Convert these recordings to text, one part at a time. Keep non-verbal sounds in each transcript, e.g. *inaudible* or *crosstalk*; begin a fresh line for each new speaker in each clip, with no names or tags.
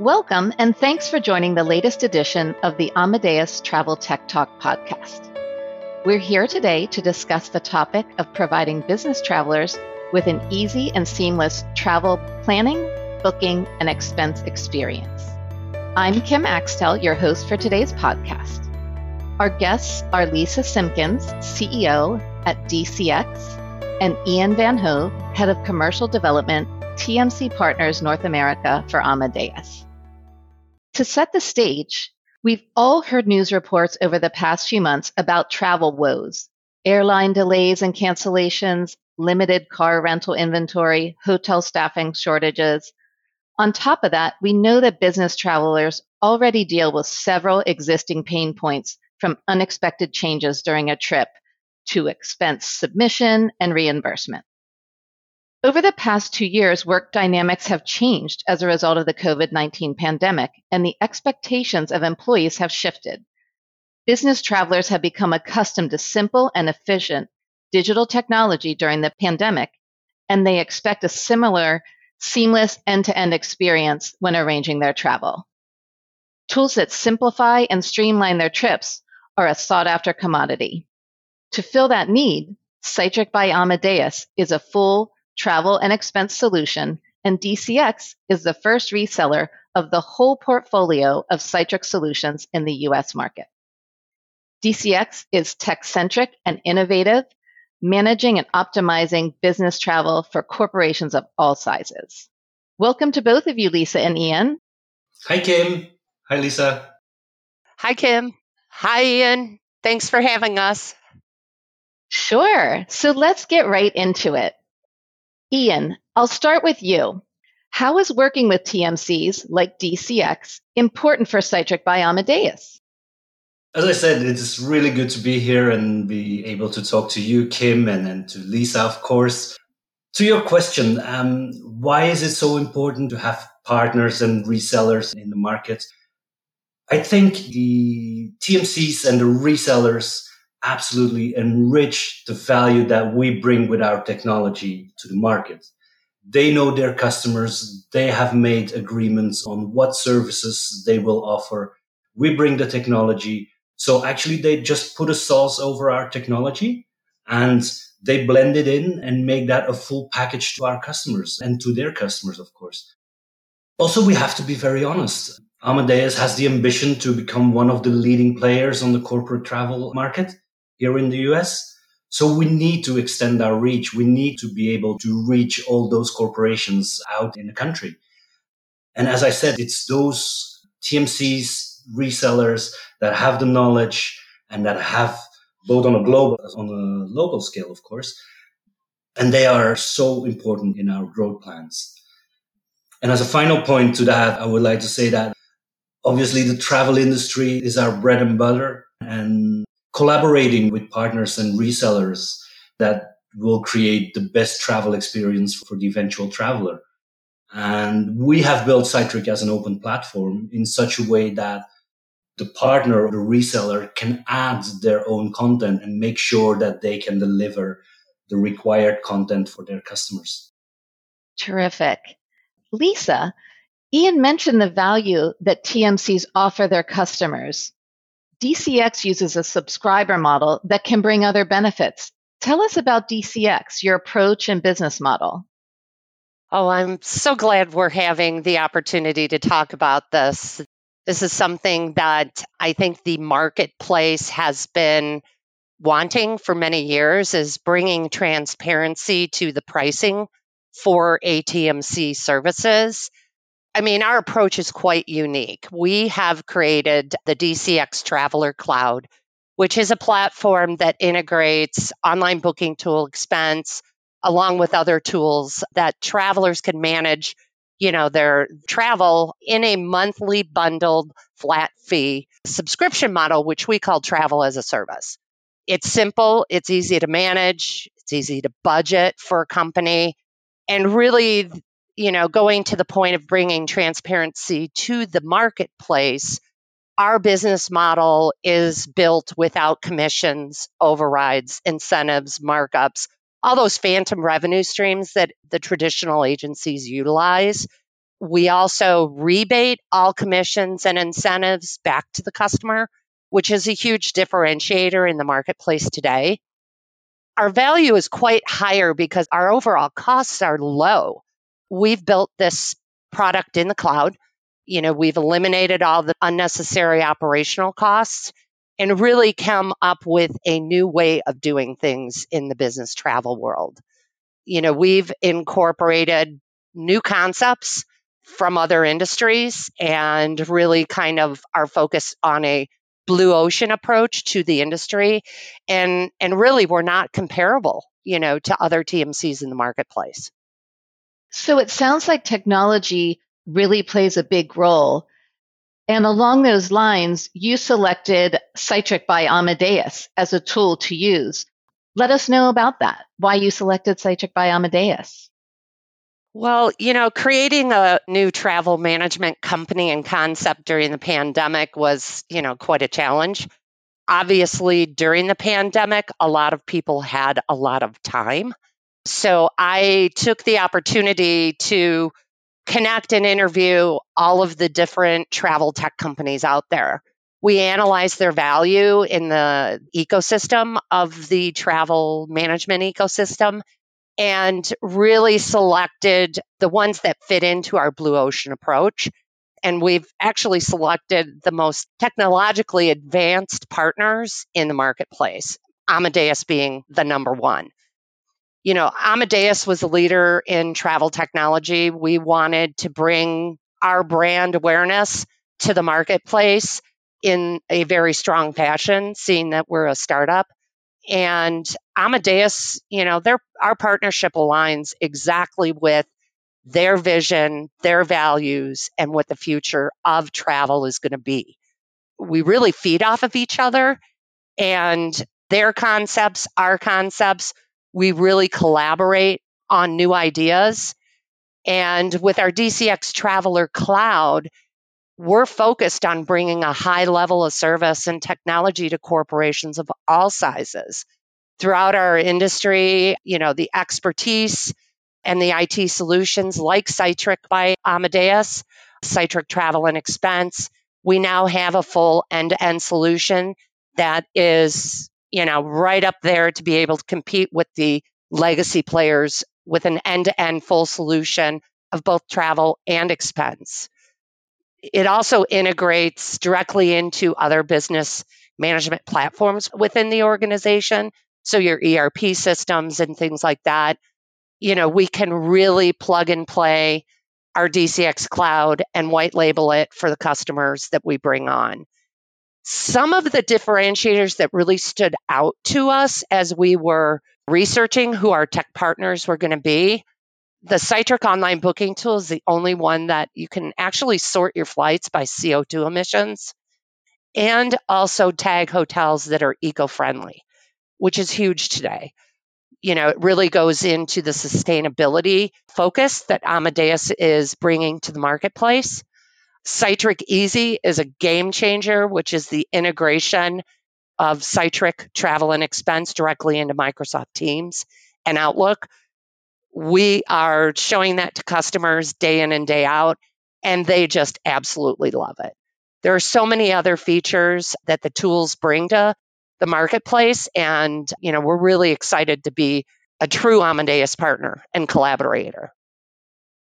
Welcome, and thanks for joining the latest edition of the Amadeus Travel Tech Talk podcast. We're here today to discuss the topic of providing business travelers with an easy and seamless travel planning, booking, and expense experience. I'm Kim Axtell, your host for today's podcast. Our guests are Lisa Simpkins, CEO at DCX, and Ian Van Hove, Head of Commercial Development, TMC Partners North America for Amadeus. To set the stage, we've all heard news reports over the past few months about travel woes, airline delays and cancellations, limited car rental inventory, hotel staffing shortages. On top of that, we know that business travelers already deal with several existing pain points from unexpected changes during a trip to expense submission and reimbursement. Over the past two years, work dynamics have changed as a result of the COVID 19 pandemic, and the expectations of employees have shifted. Business travelers have become accustomed to simple and efficient digital technology during the pandemic, and they expect a similar, seamless end to end experience when arranging their travel. Tools that simplify and streamline their trips are a sought after commodity. To fill that need, Cytric by Amadeus is a full travel and expense solution, and DCX is the first reseller of the whole portfolio of Cytric solutions in the US market. DCX is tech centric and innovative, managing and optimizing business travel for corporations of all sizes. Welcome to both of you, Lisa and Ian.
Hi, Kim. Hi, Lisa.
Hi, Kim. Hi, Ian. Thanks for having us.
Sure. So let's get right into it. Ian, I'll start with you. How is working with TMCs like DCX important for Cytric by Amadeus?
As I said, it's really good to be here and be able to talk to you, Kim, and, and to Lisa, of course. To your question, um, why is it so important to have partners and resellers in the market? I think the TMCs and the resellers absolutely enrich the value that we bring with our technology to the market. They know their customers. They have made agreements on what services they will offer. We bring the technology. So actually they just put a sauce over our technology and they blend it in and make that a full package to our customers and to their customers, of course. Also, we have to be very honest. Amadeus has the ambition to become one of the leading players on the corporate travel market here in the US. So we need to extend our reach. We need to be able to reach all those corporations out in the country. And as I said, it's those TMCs, resellers that have the knowledge and that have both on a global, on a local scale, of course. And they are so important in our growth plans. And as a final point to that, I would like to say that obviously the travel industry is our bread and butter. And collaborating with partners and resellers that will create the best travel experience for the eventual traveler. And we have built Cytric as an open platform in such a way that the partner or the reseller can add their own content and make sure that they can deliver the required content for their customers.
Terrific. Lisa, Ian mentioned the value that TMCs offer their customers. DCX uses a subscriber model that can bring other benefits. Tell us about DCX, your approach and business model.
Oh, I'm so glad we're having the opportunity to talk about this. This is something that I think the marketplace has been wanting for many years is bringing transparency to the pricing for ATMC services. I mean, our approach is quite unique. We have created the DCX Traveler Cloud, which is a platform that integrates online booking tool expense along with other tools that travelers can manage, you know, their travel in a monthly bundled flat fee subscription model, which we call travel as a service. It's simple, it's easy to manage, it's easy to budget for a company. And really, you know, going to the point of bringing transparency to the marketplace, our business model is built without commissions, overrides, incentives, markups, all those phantom revenue streams that the traditional agencies utilize. We also rebate all commissions and incentives back to the customer, which is a huge differentiator in the marketplace today. Our value is quite higher because our overall costs are low. We've built this product in the cloud. You know, we've eliminated all the unnecessary operational costs and really come up with a new way of doing things in the business travel world. You know, we've incorporated new concepts from other industries and really kind of our focus on a blue ocean approach to the industry and and really we're not comparable you know to other TMCs in the marketplace
so it sounds like technology really plays a big role and along those lines you selected Cytric by Amadeus as a tool to use let us know about that why you selected Cytric by Amadeus
well, you know, creating a new travel management company and concept during the pandemic was, you know, quite a challenge. Obviously, during the pandemic, a lot of people had a lot of time. So I took the opportunity to connect and interview all of the different travel tech companies out there. We analyzed their value in the ecosystem of the travel management ecosystem and really selected the ones that fit into our blue ocean approach. And we've actually selected the most technologically advanced partners in the marketplace, Amadeus being the number one. You know, Amadeus was a leader in travel technology. We wanted to bring our brand awareness to the marketplace in a very strong fashion, seeing that we're a startup. And Amadeus, you know, their our partnership aligns exactly with their vision, their values, and what the future of travel is going to be. We really feed off of each other and their concepts, our concepts. We really collaborate on new ideas. And with our DCX Traveler Cloud, we're focused on bringing a high level of service and technology to corporations of all sizes. Throughout our industry, you know, the expertise and the IT solutions like Cytric by Amadeus, Cytric Travel and Expense, we now have a full end-to-end solution that is, you know, right up there to be able to compete with the legacy players with an end-to-end full solution of both travel and expense. It also integrates directly into other business management platforms within the organization. So your ERP systems and things like that. You know, we can really plug and play our DCX cloud and white label it for the customers that we bring on. Some of the differentiators that really stood out to us as we were researching who our tech partners were going to be the Cytric online booking tool is the only one that you can actually sort your flights by CO2 emissions and also tag hotels that are eco friendly, which is huge today. You know, it really goes into the sustainability focus that Amadeus is bringing to the marketplace. Cytric Easy is a game changer, which is the integration of Cytric travel and expense directly into Microsoft Teams and Outlook we are showing that to customers day in and day out, and they just absolutely love it. There are so many other features that the tools bring to the marketplace, and you know we're really excited to be a true Amadeus partner and collaborator.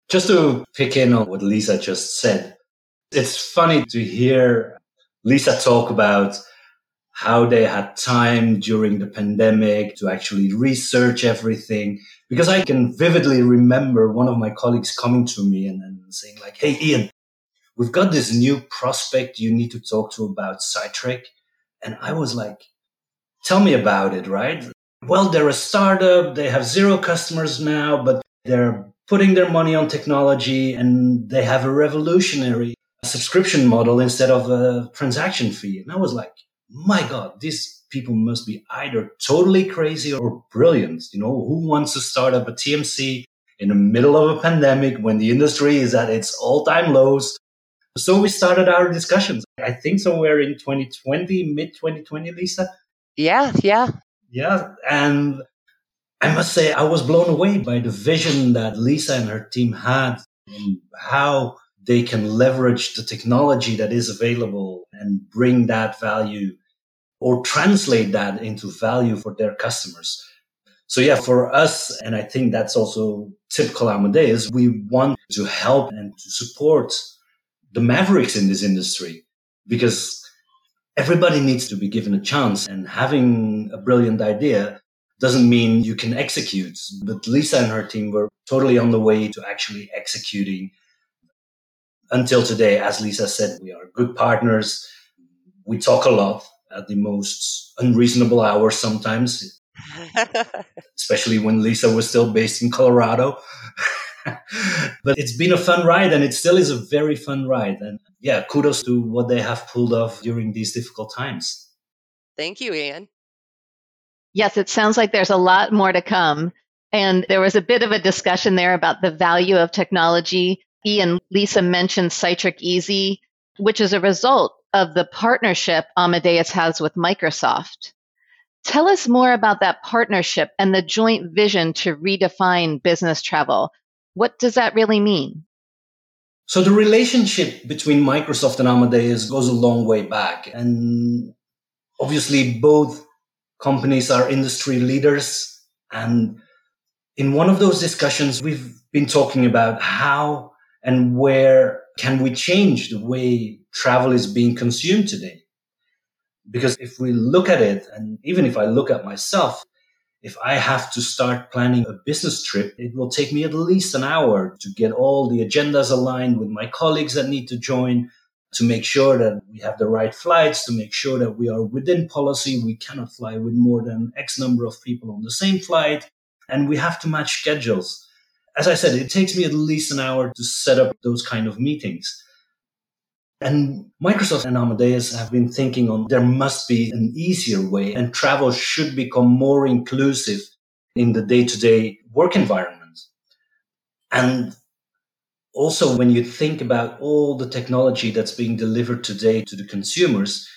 Just to pick in on what Lisa just said, it's funny to hear Lisa talk about how they had time during the pandemic to actually research everything. Because I can vividly remember one of my colleagues coming to me and, and saying like, Hey, Ian, we've got this new prospect you need to talk to about Cytric. And I was like, tell me about it, right? Well, they're a startup. They have zero customers now, but they're putting their money on technology and they have a revolutionary subscription model instead of a transaction fee. And I was like, my God, these people must be either totally crazy or brilliant. You know, who wants to start up a TMC in the middle of a pandemic when the industry is at its all time lows? So we started our discussions. I think somewhere in 2020, mid 2020, Lisa.
Yeah, yeah.
Yeah. And I must say, I was blown away by the vision that Lisa and her team had and how they can leverage the technology that is available and bring that value or translate that into value for their customers. So yeah, for us, and I think that's also typical Amadeus, we want to help and to support the mavericks in this industry because everybody needs to be given a chance and having a brilliant idea doesn't mean you can execute. But Lisa and her team were totally on the way to actually executing until today. As Lisa said, we are good partners. We talk a lot at the most unreasonable hours sometimes, *laughs* especially when Lisa was still based in Colorado. *laughs* but it's been a fun ride and it still is a very fun ride. And yeah, kudos to what they have pulled off during these difficult times.
Thank you, Ian.
Yes, it sounds like there's a lot more to come. And there was a bit of a discussion there about the value of technology. Ian, Lisa mentioned Cytric Easy, which is a result of the partnership Amadeus has with Microsoft. Tell us more about that partnership and the joint vision to redefine business travel. What does that really mean?
So the relationship between Microsoft and Amadeus goes a long way back. And obviously both companies are industry leaders. And in one of those discussions, we've been talking about how and where can we change the way travel is being consumed today? Because if we look at it, and even if I look at myself, if I have to start planning a business trip, it will take me at least an hour to get all the agendas aligned with my colleagues that need to join, to make sure that we have the right flights, to make sure that we are within policy. We cannot fly with more than X number of people on the same flight, and we have to match schedules. As I said, it takes me at least an hour to set up those kind of meetings. And Microsoft and Amadeus have been thinking on there must be an easier way and travel should become more inclusive in the day to day work environment. And also when you think about all the technology that's being delivered today to the consumers,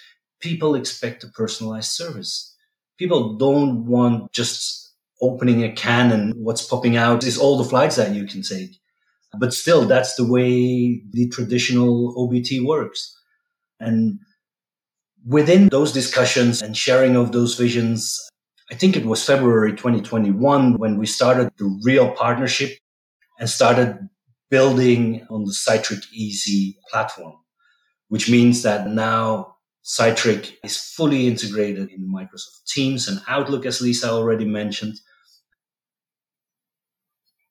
people expect a personalized service. People don't want just opening a can and what's popping out is all the flights that you can take. But still, that's the way the traditional OBT works. And within those discussions and sharing of those visions, I think it was February 2021 when we started the real partnership and started building on the Cytric Easy platform, which means that now Cytric is fully integrated in Microsoft Teams and Outlook, as Lisa already mentioned.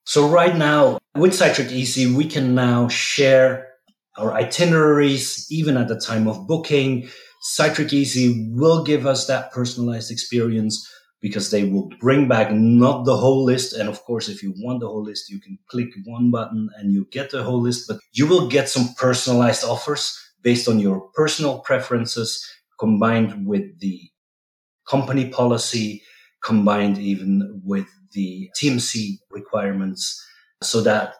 So right now with Cytric Easy, we can now share our itineraries, even at the time of booking. Cytric Easy will give us that personalized experience because they will bring back not the whole list. And of course, if you want the whole list, you can click one button and you get the whole list, but you will get some personalized offers based on your personal preferences combined with the company policy, combined even with the TMC requirements so that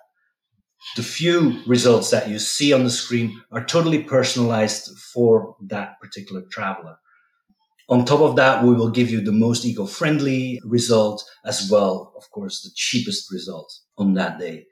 the few results that you see on the screen are totally personalized for that particular traveler. On top of that, we will give you the most eco-friendly result as well, of course, the cheapest result on that day.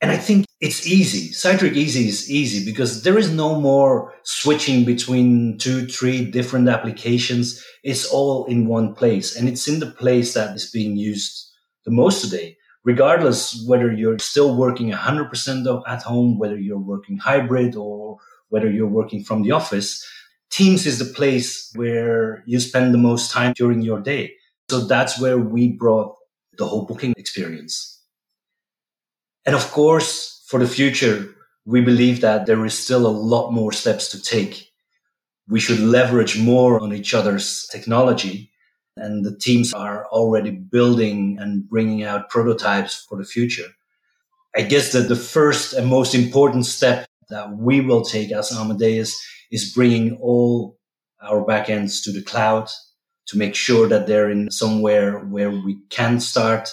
And I think it's easy. Cytric Easy is easy because there is no more switching between two, three different applications. It's all in one place and it's in the place that is being used the most today, regardless whether you're still working 100% at home, whether you're working hybrid or whether you're working from the office. Teams is the place where you spend the most time during your day. So that's where we brought the whole booking experience. And of course, for the future, we believe that there is still a lot more steps to take. We should leverage more on each other's technology. And the teams are already building and bringing out prototypes for the future. I guess that the first and most important step that we will take as Amadeus is bringing all our backends to the cloud to make sure that they're in somewhere where we can start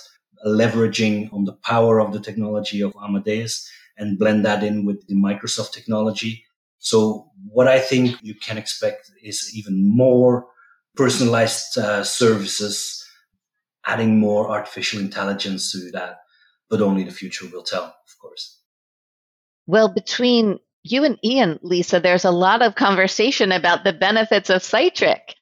leveraging on the power of the technology of Amadeus and blend that in with the Microsoft technology. So what I think you can expect is even more personalized uh, services, adding more artificial intelligence to that. But only the future will tell, of course.
Well, between you and Ian, Lisa, there's a lot of conversation about the benefits of Cytric.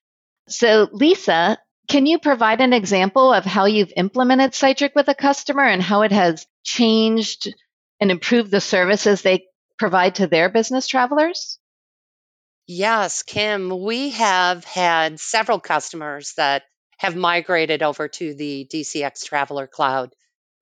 So, Lisa, can you provide an example of how you've implemented Cytric with a customer and how it has changed and improved the services they provide to their business travelers?
Yes, Kim, we have had several customers that have migrated over to the DCX Traveler Cloud.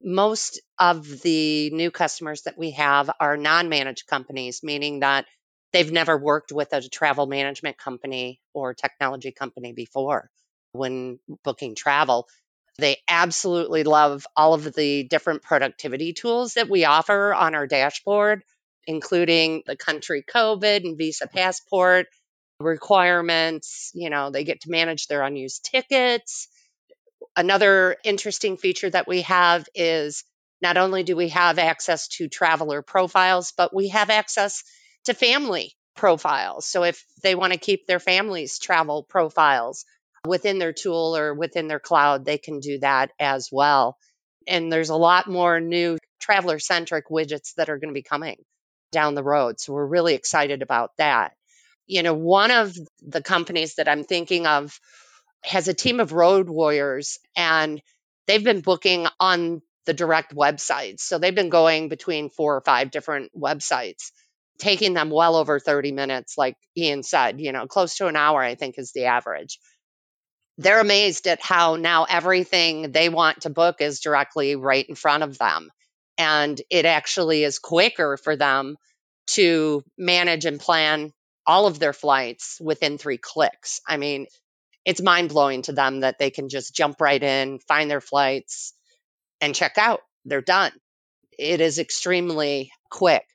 Most of the new customers that we have are non managed companies, meaning that they've never worked with a travel management company or technology company before when booking travel. They absolutely love all of the different productivity tools that we offer on our dashboard, including the country COVID and visa passport requirements. You know, they get to manage their unused tickets. Another interesting feature that we have is not only do we have access to traveler profiles, but we have access to family profiles. So if they want to keep their family's travel profiles within their tool or within their cloud, they can do that as well. And there's a lot more new traveler centric widgets that are going to be coming down the road. So we're really excited about that. You know, one of the companies that I'm thinking of has a team of road warriors and they've been booking on the direct websites. So they've been going between four or five different websites, taking them well over 30 minutes, like Ian said, you know, close to an hour, I think is the average they're amazed at how now everything they want to book is directly right in front of them. And it actually is quicker for them to manage and plan all of their flights within three clicks. I mean, it's mind blowing to them that they can just jump right in, find their flights, and check out. They're done. It is extremely quick.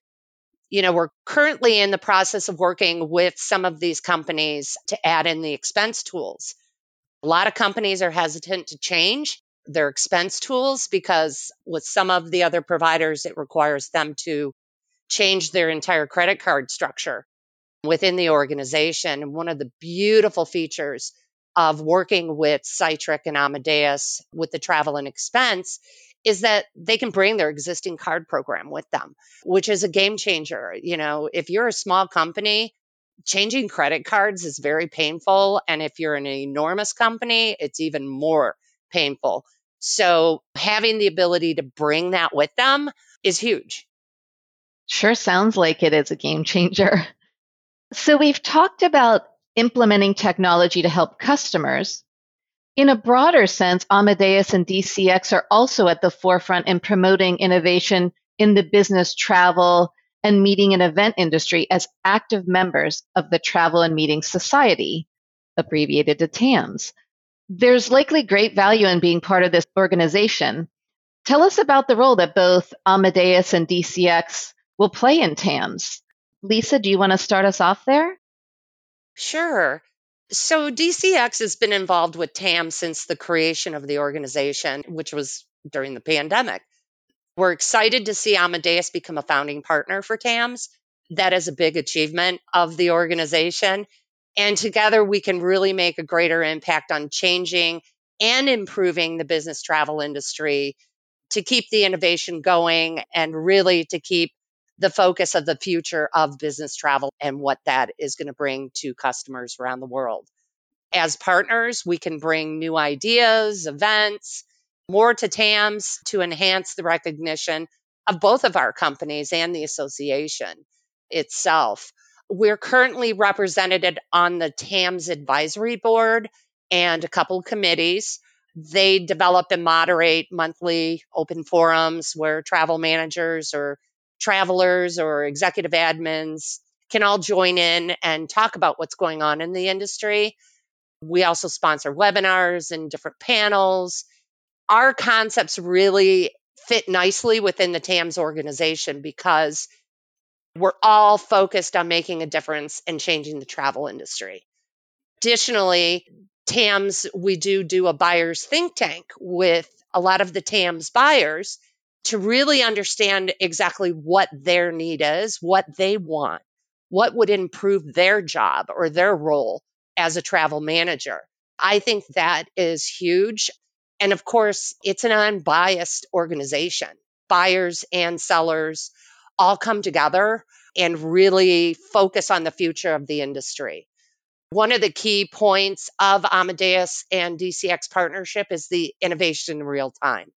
You know, we're currently in the process of working with some of these companies to add in the expense tools. A lot of companies are hesitant to change their expense tools because with some of the other providers, it requires them to change their entire credit card structure within the organization. And one of the beautiful features of working with Cytric and Amadeus with the travel and expense is that they can bring their existing card program with them, which is a game changer. You know, if you're a small company, changing credit cards is very painful. And if you're an enormous company, it's even more painful. So having the ability to bring that with them is huge.
Sure sounds like it is a game changer. So we've talked about implementing technology to help customers. In a broader sense, Amadeus and DCX are also at the forefront in promoting innovation in the business travel and meeting and event industry as active members of the Travel and Meeting Society, abbreviated to TAMS. There's likely great value in being part of this organization. Tell us about the role that both Amadeus and DCX will play in TAMS. Lisa, do you want to start us off there?
Sure. So, DCX has been involved with TAMS since the creation of the organization, which was during the pandemic. We're excited to see Amadeus become a founding partner for TAMS. That is a big achievement of the organization. And together we can really make a greater impact on changing and improving the business travel industry to keep the innovation going and really to keep the focus of the future of business travel and what that is going to bring to customers around the world. As partners, we can bring new ideas, events, more to TAMS to enhance the recognition of both of our companies and the association itself. We're currently represented on the TAMS advisory board and a couple committees. They develop and moderate monthly open forums where travel managers or travelers or executive admins can all join in and talk about what's going on in the industry. We also sponsor webinars and different panels our concepts really fit nicely within the TAMS organization because we're all focused on making a difference and changing the travel industry. Additionally, TAMS, we do do a buyers think tank with a lot of the TAMS buyers to really understand exactly what their need is, what they want, what would improve their job or their role as a travel manager. I think that is huge. And of course, it's an unbiased organization. Buyers and sellers all come together and really focus on the future of the industry. One of the key points of Amadeus and DCX partnership is the innovation in real time.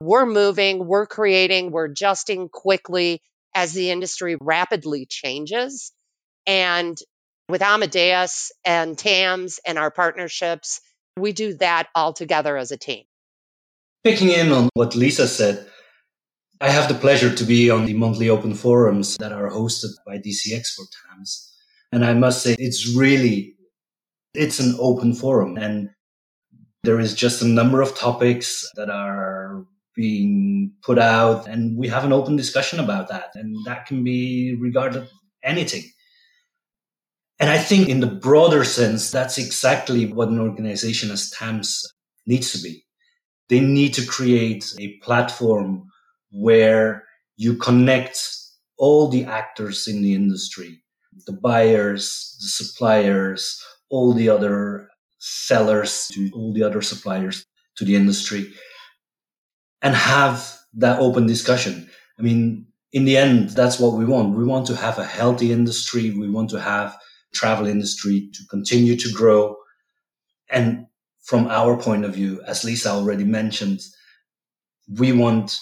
We're moving, we're creating, we're adjusting quickly as the industry rapidly changes. And with Amadeus and TAMS and our partnerships, we do that all together as a team.
Picking in on what Lisa said, I have the pleasure to be on the monthly open forums that are hosted by DCX for TAMS. And I must say, it's really, it's an open forum and there is just a number of topics that are being put out and we have an open discussion about that. And that can be regarded anything. And I think in the broader sense, that's exactly what an organization as TAMS needs to be. They need to create a platform where you connect all the actors in the industry, the buyers, the suppliers, all the other sellers to all the other suppliers to the industry and have that open discussion. I mean, in the end, that's what we want. We want to have a healthy industry. We want to have travel industry to continue to grow. And from our point of view, as Lisa already mentioned, we want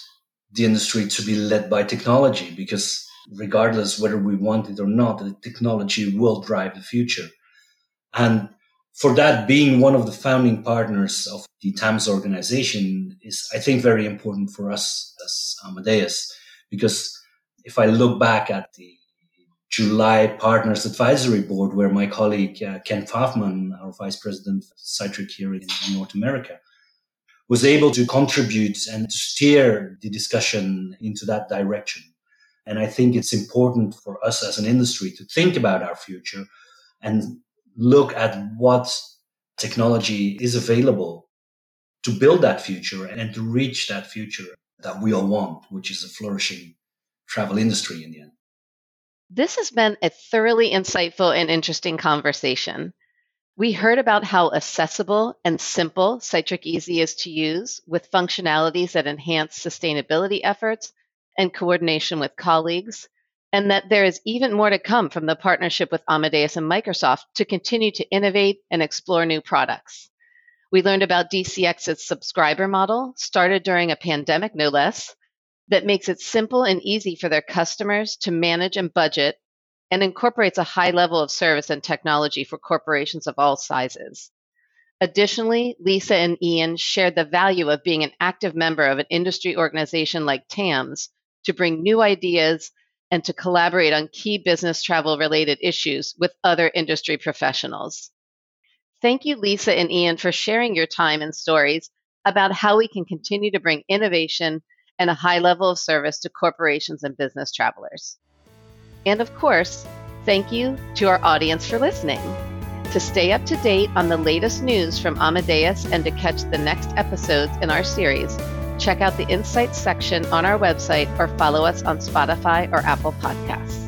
the industry to be led by technology because regardless whether we want it or not, the technology will drive the future. And for that being one of the founding partners of the TAMS organization is, I think, very important for us as Amadeus, because if I look back at the July Partners Advisory Board, where my colleague uh, Ken Pfaffman, our Vice President of Cytric here in North America, was able to contribute and steer the discussion into that direction. And I think it's important for us as an industry to think about our future and look at what technology is available to build that future and to reach that future that we all want, which is a flourishing travel industry in the end.
This has been a thoroughly insightful and interesting conversation. We heard about how accessible and simple Cytric Easy is to use with functionalities that enhance sustainability efforts and coordination with colleagues, and that there is even more to come from the partnership with Amadeus and Microsoft to continue to innovate and explore new products. We learned about DCX's subscriber model, started during a pandemic no less, that makes it simple and easy for their customers to manage and budget and incorporates a high level of service and technology for corporations of all sizes. Additionally, Lisa and Ian shared the value of being an active member of an industry organization like TAMS to bring new ideas and to collaborate on key business travel related issues with other industry professionals. Thank you, Lisa and Ian, for sharing your time and stories about how we can continue to bring innovation and a high level of service to corporations and business travelers. And of course, thank you to our audience for listening. To stay up to date on the latest news from Amadeus and to catch the next episodes in our series, check out the Insights section on our website or follow us on Spotify or Apple Podcasts.